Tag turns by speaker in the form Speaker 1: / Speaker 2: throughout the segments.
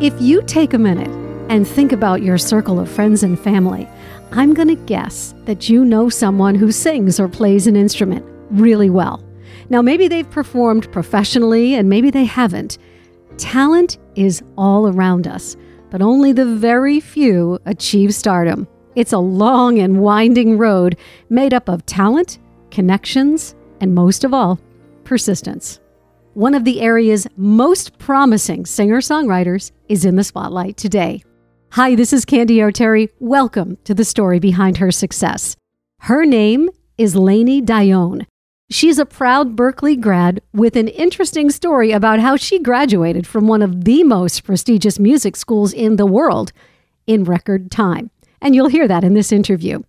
Speaker 1: If you take a minute and think about your circle of friends and family, I'm going to guess that you know someone who sings or plays an instrument really well. Now, maybe they've performed professionally and maybe they haven't. Talent is all around us, but only the very few achieve stardom. It's a long and winding road made up of talent, connections, and most of all, persistence. One of the area's most promising singer songwriters is in the spotlight today. Hi, this is Candy O'Terry. Welcome to the story behind her success. Her name is Lainey Dionne. She's a proud Berklee grad with an interesting story about how she graduated from one of the most prestigious music schools in the world in record time. And you'll hear that in this interview.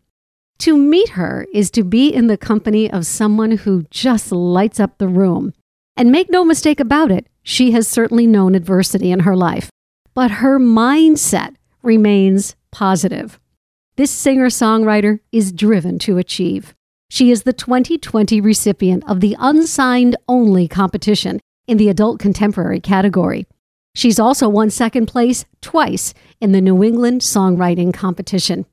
Speaker 1: To meet her is to be in the company of someone who just lights up the room. And make no mistake about it, she has certainly known adversity in her life. But her mindset remains positive. This singer songwriter is driven to achieve. She is the 2020 recipient of the Unsigned Only competition in the adult contemporary category. She's also won second place twice in the New England Songwriting Competition.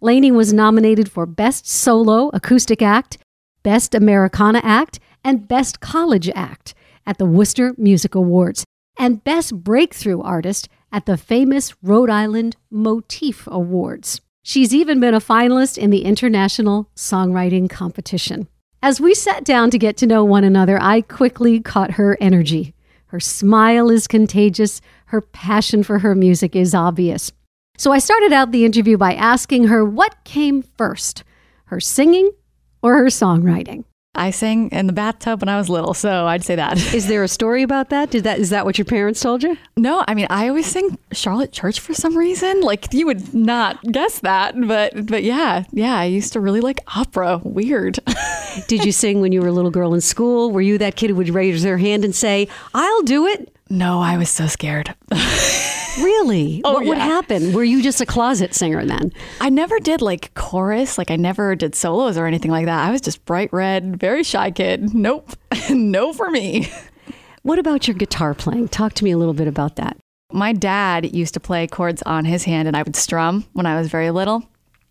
Speaker 1: Lainey was nominated for Best Solo Acoustic Act, Best Americana Act, and Best College Act at the Worcester Music Awards, and Best Breakthrough Artist at the famous Rhode Island Motif Awards. She's even been a finalist in the International Songwriting Competition. As we sat down to get to know one another, I quickly caught her energy. Her smile is contagious, her passion for her music is obvious. So I started out the interview by asking her what came first, her singing or her songwriting.
Speaker 2: I sang in the bathtub when I was little, so I'd say that.
Speaker 1: Is there a story about that? Did that is that what your parents told you?
Speaker 2: No, I mean I always sing Charlotte Church for some reason. Like you would not guess that, but but yeah, yeah, I used to really like opera. Weird.
Speaker 1: Did you sing when you were a little girl in school? Were you that kid who would raise their hand and say, "I'll do it"?
Speaker 2: No, I was so scared.
Speaker 1: Really?
Speaker 2: Oh,
Speaker 1: what would happen? Were you just a closet singer then?
Speaker 2: I never did like chorus, like I never did solos or anything like that. I was just bright red, very shy kid. Nope. no for me.
Speaker 1: What about your guitar playing? Talk to me a little bit about that.
Speaker 2: My dad used to play chords on his hand and I would strum when I was very little.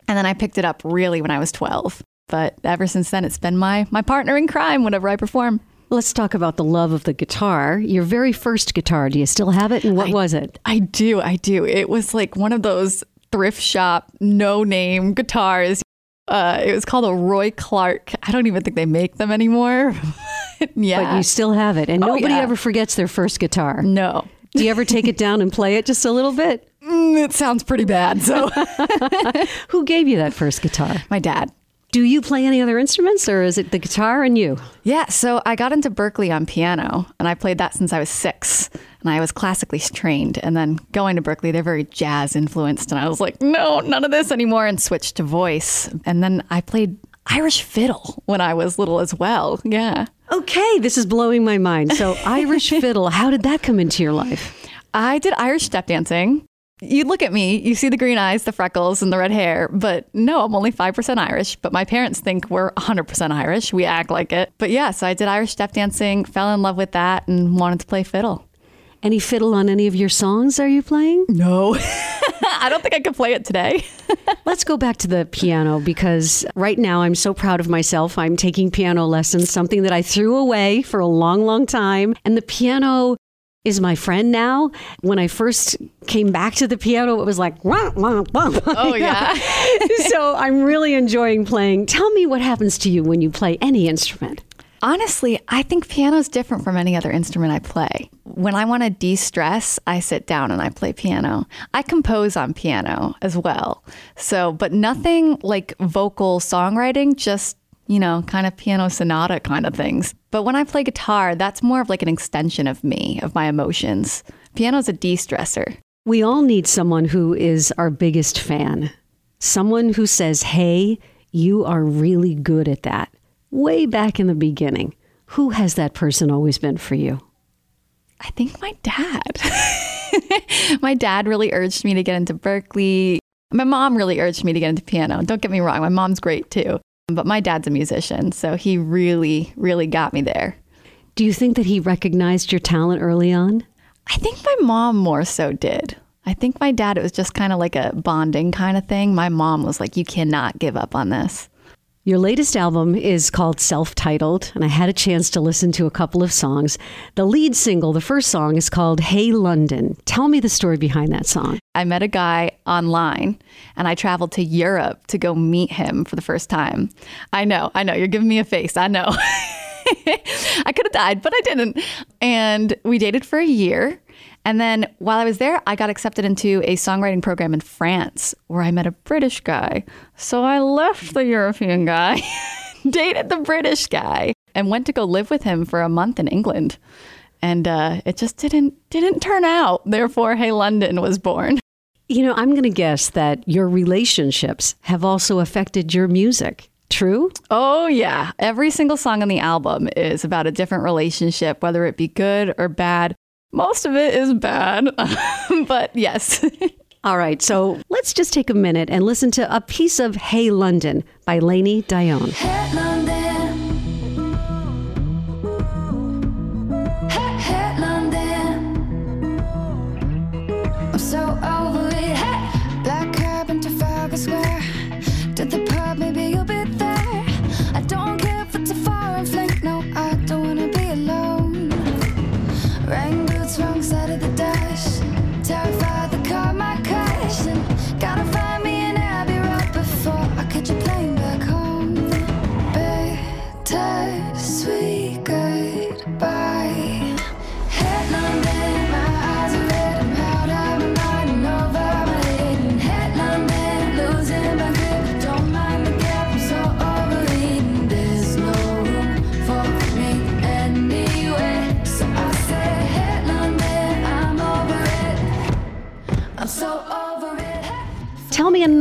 Speaker 2: And then I picked it up really when I was 12. But ever since then, it's been my, my partner in crime whenever I perform.
Speaker 1: Let's talk about the love of the guitar. Your very first guitar, do you still have it? And what
Speaker 2: I-
Speaker 1: was it?
Speaker 2: I do, I do. It was like one of those thrift shop, no name guitars. Uh, it was called a Roy Clark. I don't even think they make them anymore. yeah.
Speaker 1: But you still have it. And
Speaker 2: Oh,
Speaker 1: nobody
Speaker 2: yeah.
Speaker 1: ever forgets their first guitar.
Speaker 2: no.
Speaker 1: Do you ever take it down and play it just a little bit?
Speaker 2: Mm, it sounds pretty bad. So,
Speaker 1: Who gave you that first guitar?
Speaker 2: my dad.
Speaker 1: Do you play any other instruments or is it the guitar and you?
Speaker 2: Yeah, so I got into Berklee on piano, and I played that since I was six, and I was classically trained. And then going to Berklee, they're very jazz influenced, and I was like, no, none of this anymore, and switched to voice. And then I played Irish fiddle when I was little as well. Yeah.
Speaker 1: Okay, this is blowing my mind. So, Irish fiddle, how did that come into your life?
Speaker 2: I did Irish step dancing. You look at me, you see the green eyes, the freckles, and the red hair, but no, I'm only 5% Irish. But my parents think we're 100% Irish. We act like it. But yeah, so I did Irish step dancing, fell in love with that, and wanted to play fiddle.
Speaker 1: Any fiddle on any of your songs are you playing?
Speaker 2: No. I don't think I could play it today.
Speaker 1: Let's go back to the piano because right now I'm so proud of myself. I'm taking piano lessons, something that I threw away for a long, long time. And the piano is my friend now. When I first came back to the piano, it was like, wah, wah, wah.
Speaker 2: Oh, yeah.
Speaker 1: so I'm really enjoying playing. Tell me what happens to you when you play any instrument.
Speaker 2: Honestly, I think piano is different from any other instrument I play. When I want to de stress, I sit down and I play piano. I compose on piano as well. So, but nothing like vocal songwriting, just, you know, kind of piano sonata kind of things. But when I play guitar, that's more of like an extension of me, of my emotions. Piano's a de stressor.
Speaker 1: We all need someone who is our biggest fan. Someone who says, hey, you are really good at that. Way back in the beginning. Who has that person always been for you?
Speaker 2: I think my dad. my dad really urged me to get into Berklee. My mom really urged me to get into piano. Don't get me wrong, my mom's great too. But my dad's a musician, so he really, really got me there.
Speaker 1: Do you think that he recognized your talent early on?
Speaker 2: I think my mom more so did. I think my dad, it was just kind of like a bonding kind of thing. My mom was like, you cannot give up on this.
Speaker 1: Your latest album is called Self Titled, and I had a chance to listen to a couple of songs. The lead single, the first song, is called Hey London. Tell me the story behind that song.
Speaker 2: I met a guy online and I traveled to Europe to go meet him for the first time. I know, I know, you're giving me a face. I know. I could have died, but I didn't. And we dated for a year. And then while I was there, I got accepted into a songwriting program in France where I met a British guy. So I left the European guy, dated the British guy, and went to go live with him for a month in England. And uh, it just didn't didn't turn out. Therefore, Hey London was born.
Speaker 1: You know, I'm going to guess that your relationships have also affected your music. True?
Speaker 2: Oh, yeah. Every single song on the album is about a different relationship, whether it be good or bad. Most of it is bad, but yes.
Speaker 1: All right, so let's just take a minute and listen to a piece of Hey London by Lainey Dionne. Hey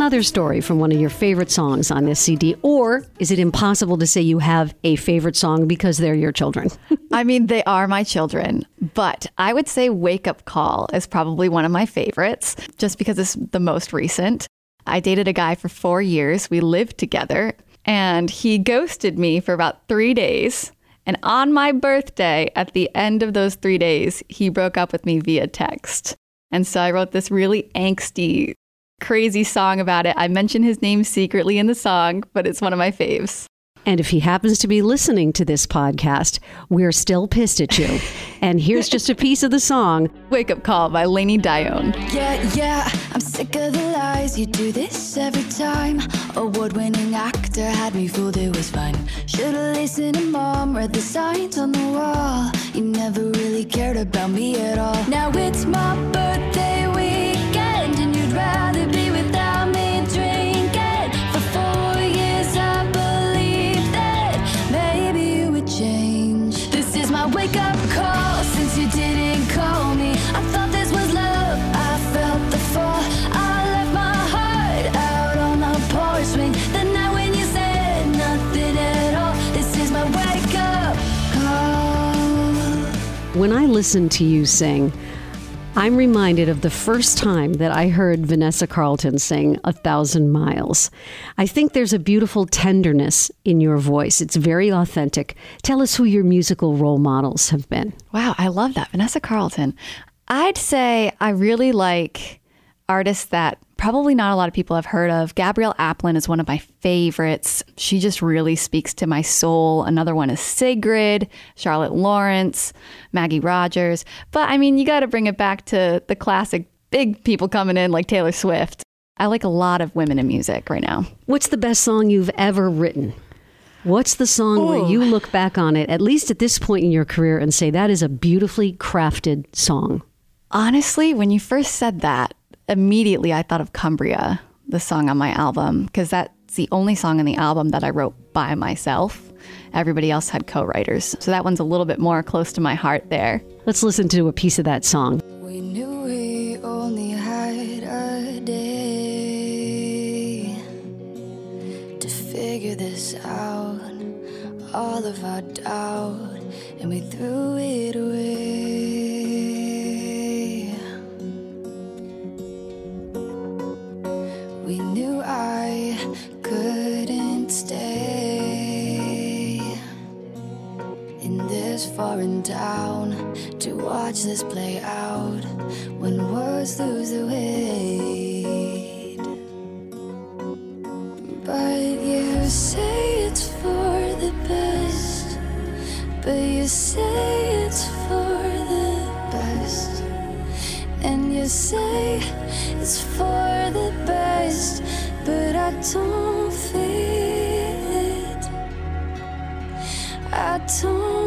Speaker 1: another story from one of your favorite songs on this CD, or is it impossible to say you have a favorite song because they're your children?
Speaker 2: I mean, they are my children, but I would say Wake Up Call is probably one of my favorites just because it's the most recent. I dated a guy for four years. We lived together and he ghosted me for about three days. And on my birthday, at the end of those three days, he broke up with me via text. And so I wrote this really angsty, crazy song about it. I mention his name secretly in the song, but it's one of my faves.
Speaker 1: And if he happens to be listening to this podcast, we're still pissed at you. and here's just a piece of the song
Speaker 2: Wake Up Call by Lainey Dionne.
Speaker 3: Yeah, yeah, I'm sick of the lies. You do this every time. Award winning actor had me fooled, it was fun. Should've listened to mom, read the signs on the wall. You never really cared about me at all. Now it's my birthday weekend, and you'd rather When
Speaker 1: I listen to you sing, I'm reminded of the first time that I heard Vanessa Carlton sing A Thousand Miles. I think there's a beautiful tenderness in your voice. It's very authentic. Tell us who your musical role models have been.
Speaker 2: Wow, I love that. Vanessa Carlton. I'd say I really like artists that probably not a lot of people have heard of. Gabrielle Aplin is one of my favorites. She just really speaks to my soul. Another one is Sigrid, Charlotte Lawrence, Maggie Rogers. But I mean, you got to bring it back to the classic big people coming in like Taylor Swift. I like a lot of women in music right now.
Speaker 1: What's the best song you've ever written? What's the song where you look back on it, at least at this point in your career, and say that is a beautifully crafted song?
Speaker 2: Honestly, when you first said that, immediately I thought of Cumbria, the song on my album, because that's the only song on the album that I wrote by myself. Everybody else had co writers. So that one's a little bit more close to my heart there.
Speaker 1: Let's listen to a piece of that song.
Speaker 3: We knew we only had a day to figure this out. All of our doubt, and we threw it away. This far in town to watch this play out when words lose their weight. But you say it's for the best, but you say it's for the best, and you say it's for the best, but I don't feel it. I don't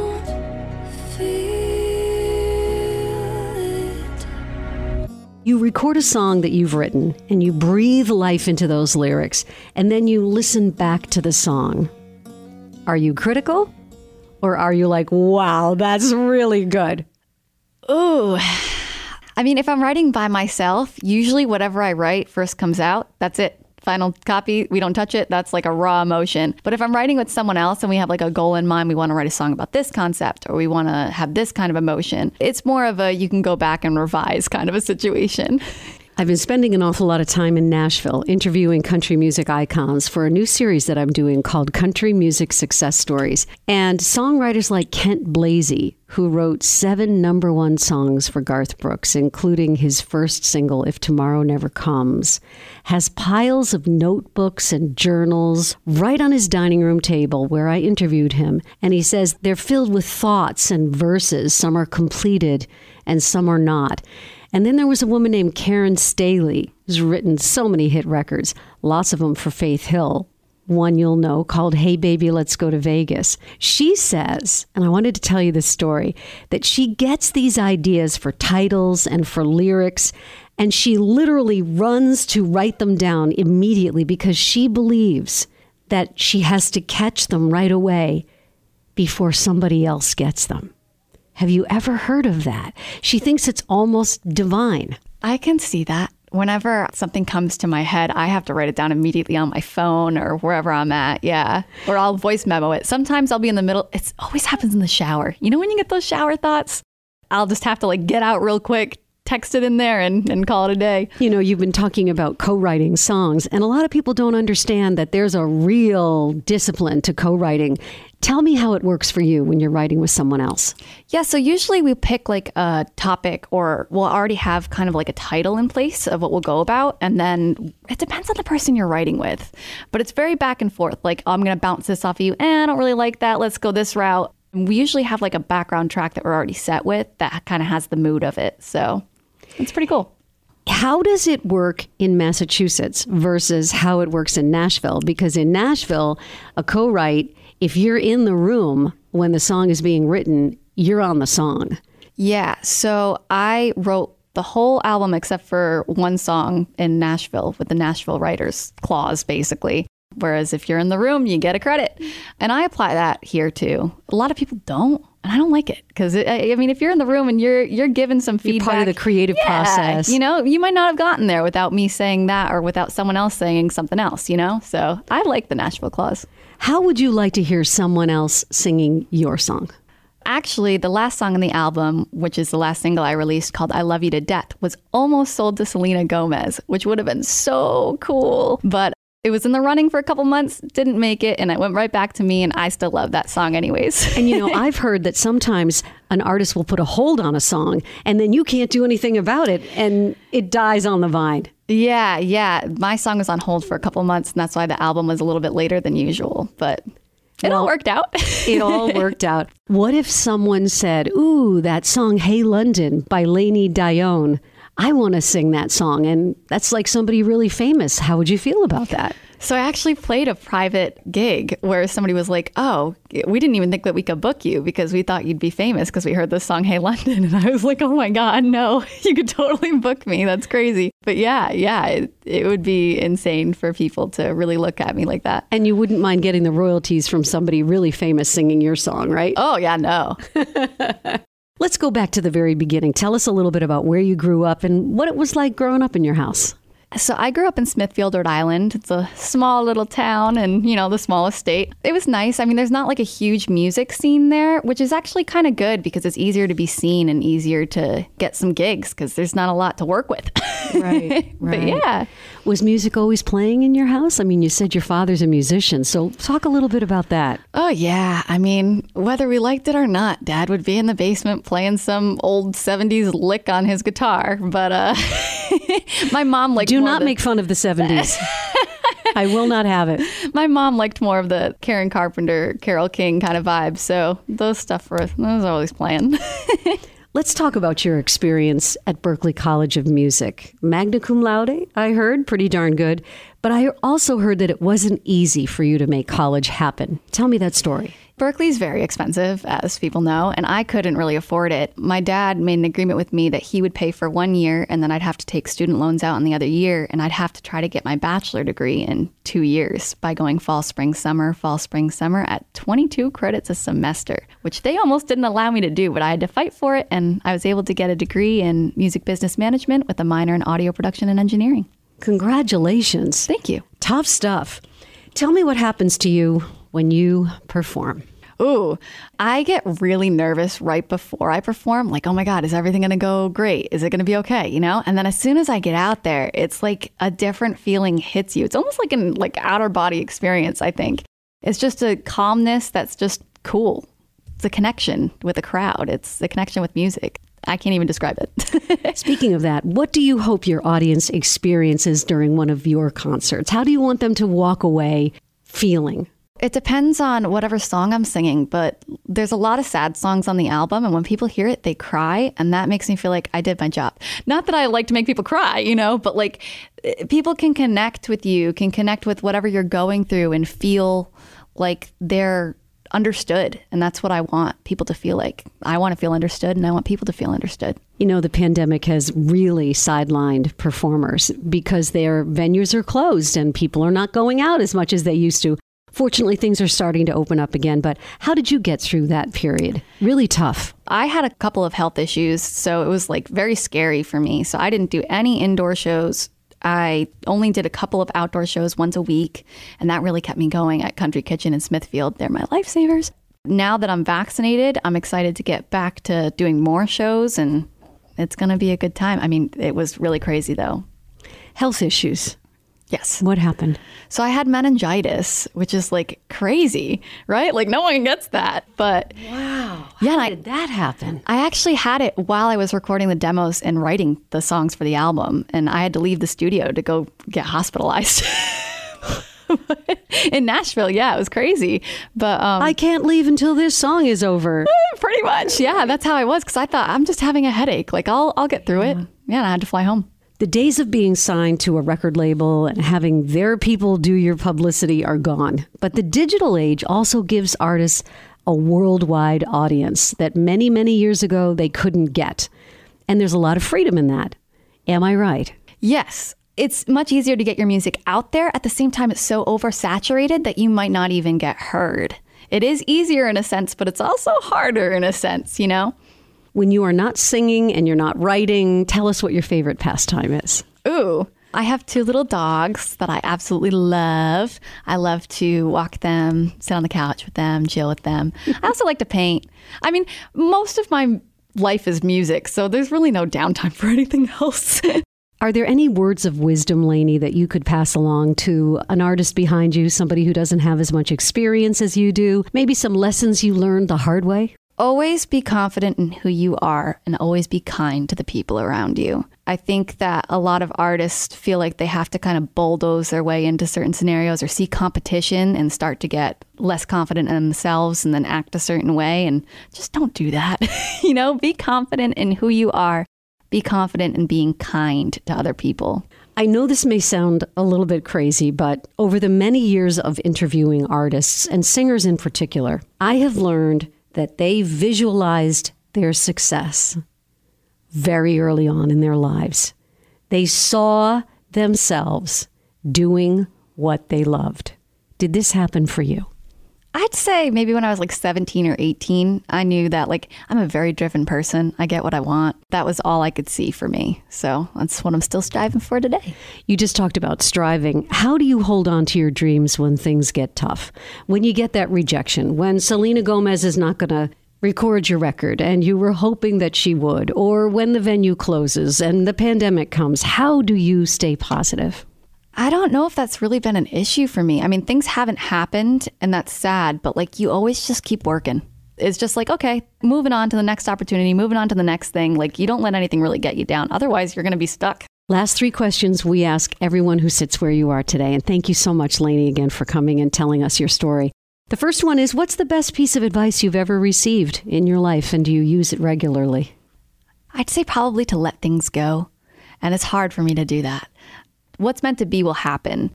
Speaker 1: You record a song that you've written and you breathe life into those lyrics, and then you listen back to the song. Are you critical? Or are you like, wow, that's really good?
Speaker 2: Ooh. I mean, if I'm writing by myself, usually whatever I write first comes out. That's it. Final copy, we don't touch it. That's like a raw emotion. But if I'm writing with someone else and we have like a goal in mind, we want to write a song about this concept or we want to have this kind of emotion, it's more of a you can go back and revise kind of a situation.
Speaker 1: I've been spending an awful lot of time in Nashville interviewing country music icons for a new series that I'm doing called Country Music Success Stories. And songwriters like Kent Blazy, who wrote seven number one songs for Garth Brooks, including his first single, If Tomorrow Never Comes, has piles of notebooks and journals right on his dining room table where I interviewed him. And he says they're filled with thoughts and verses. Some are completed and some are not. And then there was a woman named Karen Staley, who's written so many hit records, lots of them for Faith Hill. One you'll know called Hey Baby, Let's Go to Vegas. She says, and I wanted to tell you this story, that she gets these ideas for titles and for lyrics, and she literally runs to write them down immediately because she believes that she has to catch them right away before somebody else gets them. Have you ever heard of that? She thinks it's almost divine.
Speaker 2: I can see that. Whenever something comes to my head, I have to write it down immediately on my phone or wherever I'm at. Yeah. Or I'll voice memo it. Sometimes I'll be in the middle. It always happens in the shower. You know, when you get those shower thoughts, I'll just have to like get out real quick, text it in there, and, and call it a day.
Speaker 1: You know, you've been talking about co writing songs, and a lot of people don't understand that there's a real discipline to co writing. Tell me how it works for you when you're writing with someone else.
Speaker 2: Yeah, so usually we pick like a topic or we'll already have kind of like a title in place of what we'll go about. And then it depends on the person you're writing with. But it's very back and forth. Like, I'm going to bounce this off of you. Eh, I don't really like that. Let's go this route. And we usually have like a background track that we're already set with that kind of has the mood of it. So it's pretty cool.
Speaker 1: How does it work in Massachusetts versus how it works in Nashville? Because in Nashville, a co write, if you're in the room when the song is being written, you're on the song.
Speaker 2: Yeah. So I wrote the whole album except for one song in Nashville with the Nashville Writers Clause, basically. Whereas if you're in the room, you get a credit. And I apply that here too. A lot of people don't. And I don't like it because I mean, if you're in the room and you're you're given some
Speaker 1: You're
Speaker 2: feedback,
Speaker 1: part of the creative
Speaker 2: yeah,
Speaker 1: process.
Speaker 2: You know, you might not have gotten there without me saying that or without someone else saying something else. You know, so I like the Nashville clause.
Speaker 1: How would you like to hear someone else singing your song?
Speaker 2: Actually, the last song on the album, which is the last single I released called I Love You to Death, was almost sold to Selena Gomez, which would have been so cool. But it was in the running for a couple months, didn't make it, and it went right back to me, and I still love that song anyways.
Speaker 1: And you know, I've heard that sometimes an artist will put a hold on a song and then you can't do anything about it and it dies on the vine.
Speaker 2: yeah, yeah. My song was on hold for a couple months, and that's why the album was a little bit later than usual. But it all worked out.
Speaker 1: It all worked out. What if someone said, Ooh, that song Hey London by Lainey Dionne? I want to sing that song. And that's like somebody really famous. How would you feel about that?
Speaker 2: So I actually played a private gig where somebody was like, "Oh, we didn't even think that we could book you because we thought you'd be famous because we heard this song Hey London." And I was like, "Oh my god, no. You could totally book me. That's crazy." But yeah, yeah, it, it would be insane for people to really look at me like that.
Speaker 1: And you wouldn't mind getting the royalties from somebody really famous singing your song, right?
Speaker 2: Oh, yeah, no.
Speaker 1: Let's go back to the very beginning. Tell us a little bit about where you grew up and what it was like growing up in your house.
Speaker 2: So I grew up in Smithfield, Rhode Island. It's a small little town and, you know, the smallest state. It was nice. I mean, there's not like a huge music scene there, which is actually kind of good because it's easier to be seen and easier to get some gigs because there's not a lot to work with.
Speaker 1: Right,
Speaker 2: but
Speaker 1: right.
Speaker 2: yeah.
Speaker 1: Was music always playing in your house? I mean, you said your father's a musician, so talk a little bit about that.
Speaker 2: Oh, yeah. I mean, whether we liked it or not, dad would be in the basement playing some old 70s lick on his guitar. But uh, my mom liked
Speaker 1: Do not
Speaker 2: the-
Speaker 1: make fun of the 70s. I will not have it.
Speaker 2: my mom liked more of the Karen Carpenter, Carole King kind of vibe. So those stuff were those are always playing.
Speaker 1: Let's talk about your experience at Berklee College of Music. Magna cum laude, I heard, pretty darn good. But I also heard that it wasn't easy for you to make college happen. Tell me that story.
Speaker 2: Berklee's very expensive, as people know, and I couldn't really afford it. My dad made an agreement with me that he would pay for one year and then I'd have to take student loans out in the other year, and I'd have to try to get my bachelor degree in two years by going fall, spring, summer, fall, spring, summer at 22 credits a semester, which they almost didn't allow me to do, but I had to fight for it, and I was able to get a degree in music business management with a minor in audio production and engineering.
Speaker 1: Congratulations.
Speaker 2: Thank you.
Speaker 1: Tough stuff. Tell me what happens to you when you perform.
Speaker 2: Ooh, I get really nervous right before I perform. Like, oh my God, is everything going to go great? Is it going to be okay? You know? And then as soon as I get out there, it's like a different feeling hits you. It's almost like an like outer body experience, I think. It's just a calmness that's just cool. It's a connection with a crowd. It's a connection with music. I can't even describe it.
Speaker 1: Speaking of that, what do you hope your audience experiences during one of your concerts? How do you want them to walk away feeling?
Speaker 2: It depends on whatever song I'm singing, but there's a lot of sad songs on the album. And when people hear it, they cry. And that makes me feel like I did my job. Not that I like to make people cry, you know, but like eh, people can connect with you, can connect with whatever you're going through and feel like they're understood. And that's what I want people to feel like. I want to feel understood and I want people to feel understood.
Speaker 1: You know, the pandemic has really sidelined performers because their venues are closed and people are not going out as much as they used to. Fortunately, things are starting to open up again, but how did you get through that period? Really tough.
Speaker 2: I had a couple of health issues, so it was like very scary for me. So I didn't do any indoor shows. I only did a couple of outdoor shows once a week, and that really kept me going at Country Kitchen in Smithfield. They're my lifesavers. Now that I'm vaccinated, I'm excited to get back to doing more shows, and it's going to be a good time. I mean, it was really crazy though.
Speaker 1: Health issues.
Speaker 2: Yes.
Speaker 1: What happened?
Speaker 2: So I had meningitis, which is like crazy, right? Like no one gets that. But
Speaker 1: Wow.
Speaker 2: Yeah,
Speaker 1: How
Speaker 2: and I-
Speaker 1: did that happen?
Speaker 2: I actually had it while I was recording the demos and writing the songs for the album, and I had to leave the studio to go get hospitalized. In Nashville, yeah, it was crazy, but um,
Speaker 1: I can't leave until this song is over.
Speaker 2: pretty much, yeah, that's how I was because I thought I'm just having a headache, like I'll I'll get through it. Yeah, and I had to fly home.
Speaker 1: The days of being signed to a record label and having their people do your publicity are gone. But the digital age also gives artists a worldwide audience that many, many years ago they couldn't get. And there's a lot of freedom in that. Am I right?
Speaker 2: Yes. It's much easier to get your music out there. At the same time, it's so oversaturated that you might not even get heard. It is easier in a sense, but it's also harder in a sense, you know?
Speaker 1: When you are not singing and you're not writing, tell us what your favorite pastime is.
Speaker 2: Ooh. I have two little dogs that I absolutely love. I love to walk them, sit on the couch with them, chill with them. I also like to paint. I mean, most of my life is music, so there's really no downtime for anything else.
Speaker 1: Are there any words of wisdom, Lainey, that you could pass along to an artist behind you, somebody who doesn't have as much experience as you do? Maybe some lessons you learned the hard way?
Speaker 2: Always be confident in who you are and always be kind to the people around you. I think that a lot of artists feel like they have to kind of bulldoze their way into certain scenarios or see competition and start to get less confident in themselves and then act a certain way. And just don't do that. you know, be confident in who you are, be confident in being kind to other people.
Speaker 1: I know this may sound a little bit crazy, but over the many years of interviewing artists and singers in particular, I have learned that they visualized their success very early on in their lives. They saw themselves doing what they loved. Did this happen for you?
Speaker 2: I'd say maybe when I was like 17 or 18, I knew that like I'm a very driven person. I get what I want. That was all I could see for me. So that's what I'm still striving for today.
Speaker 1: You just talked about striving. How do you hold on to your dreams when things get tough? When you get that rejection, when Selena Gomez is not going to record your record and you were hoping that she would, or when the venue closes and the pandemic comes, how do you stay positive?
Speaker 2: I don't know if that's really been an issue for me. I mean, things haven't happened and that's sad, but like you always just keep working. It's just like, okay, moving on to the next opportunity, moving on to the next thing. Like you don't let anything really get you down. Otherwise, you're going to be stuck.
Speaker 1: Last three questions we ask everyone who sits where you are today. And thank you so much, Lainey, again for coming and telling us your story. The first one is What's the best piece of advice you've ever received in your life, and do you use it regularly?
Speaker 2: I'd say probably to let things go. And it's hard for me to do that what's meant to be will happen.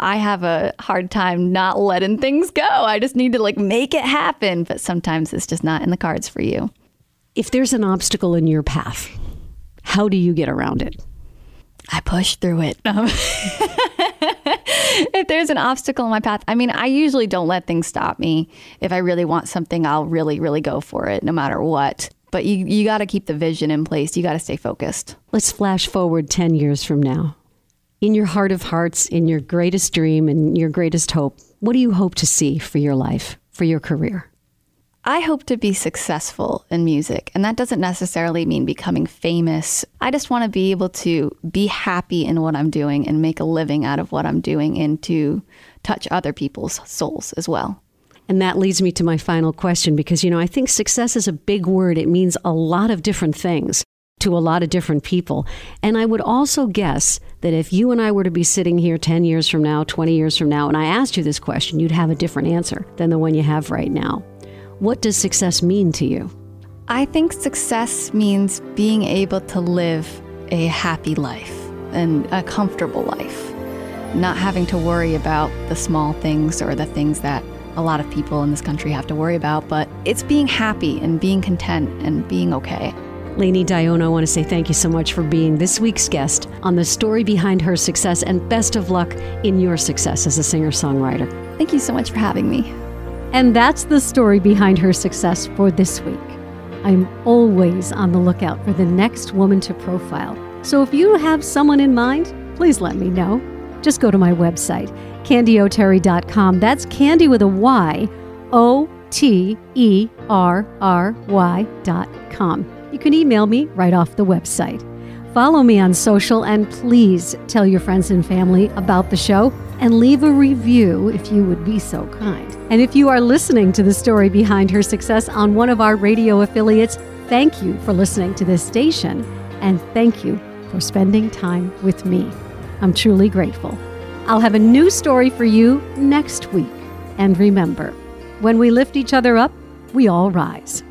Speaker 2: I have a hard time not letting things go. I just need to like make it happen, but sometimes it's just not in the cards for you.
Speaker 1: If there's an obstacle in your path, how do you get around it?
Speaker 2: I push through it. if there's an obstacle in my path, I mean, I usually don't let things stop me. If I really want something, I'll really, really go for it no matter what. But you, you got to keep the vision in place. You got to stay focused.
Speaker 1: Let's flash forward 10 years from now in your heart of hearts, in your greatest dream and your greatest hope, what do you hope to see for your life, for your career?
Speaker 2: I hope to be successful in music, and that doesn't necessarily mean becoming famous. I just want to be able to be happy in what I'm doing and make a living out of what I'm doing and to touch other people's souls as well.
Speaker 1: And that leads me to my final question because, you know, I think success is a big word. It means a lot of different things to a lot of different people. And I would also guess that if you and I were to be sitting here 10 years from now, 20 years from now, and I asked you this question, you'd have a different answer than the one you have right now. What does success mean to you?
Speaker 2: I think success means being able to live a happy life and a comfortable life, not having to worry about the small things or the things that a lot of people in this country have to worry about, but it's being happy and being content and being okay.
Speaker 1: Lainey Dionne, I want to say thank you so much for being this week's guest on the story behind her success and best of luck in your success as a singer songwriter.
Speaker 2: Thank you so much for having me.
Speaker 1: And that's the story behind her success for this week. I'm always on the lookout for the next woman to profile. So if you have someone in mind, please let me know. Just go to my website, candyoterry.com. That's candy with a Y, O T E R R Y.com you can email me right off the website. Follow me on social and please tell your friends and family about the show and leave a review if you would be so kind. And if you are listening to the story behind her success on one of our radio affiliates, thank you for listening to this station and thank you for spending time with me. I'm truly grateful. I'll have a new story for you next week. And remember, when we lift each other up, we all rise.